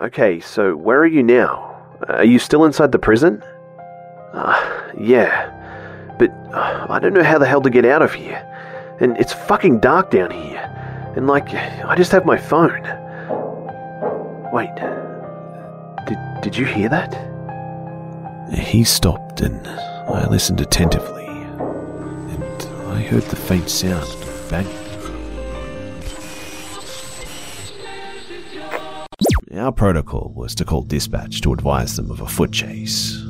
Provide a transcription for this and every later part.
Okay, so where are you now? Are you still inside the prison? Uh, yeah. But uh, I don't know how the hell to get out of here. And it's fucking dark down here. And like, I just have my phone. Wait. Did, did you hear that? He stopped and I listened attentively. And I heard the faint sound of banging. Our protocol was to call dispatch to advise them of a foot chase.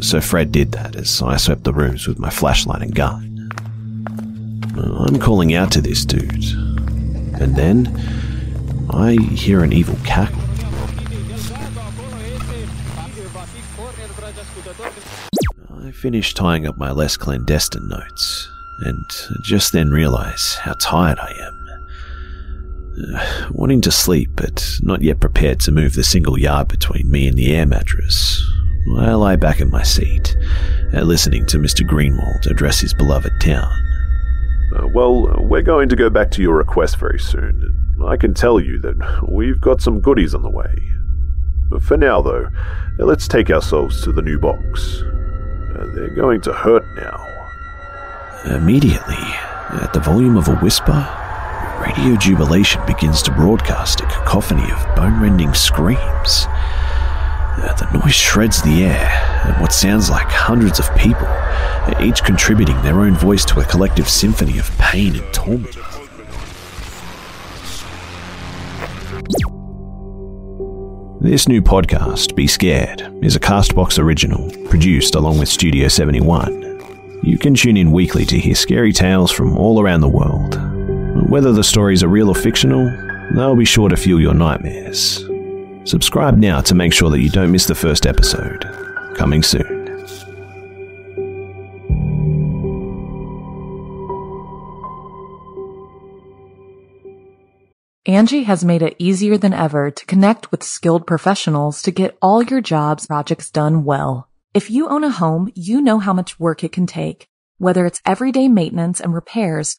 So Fred did that as I swept the rooms with my flashlight and gun. I'm calling out to this dude. And then I hear an evil cackle. I finish tying up my less clandestine notes, and just then realize how tired I am. Uh, wanting to sleep, but not yet prepared to move the single yard between me and the air mattress, I lie back in my seat, uh, listening to Mr. Greenwald address his beloved town. Uh, well, we're going to go back to your request very soon. I can tell you that we've got some goodies on the way. For now, though, let's take ourselves to the new box. Uh, they're going to hurt now. Immediately, at the volume of a whisper, Radio Jubilation begins to broadcast a cacophony of bone-rending screams. Uh, the noise shreds the air, and what sounds like hundreds of people, each contributing their own voice to a collective symphony of pain and torment. This new podcast, Be Scared, is a Castbox original, produced along with Studio 71. You can tune in weekly to hear scary tales from all around the world. Whether the stories are real or fictional, they'll be sure to fuel your nightmares. Subscribe now to make sure that you don't miss the first episode. Coming soon. Angi has made it easier than ever to connect with skilled professionals to get all your jobs projects done well. If you own a home, you know how much work it can take, whether it's everyday maintenance and repairs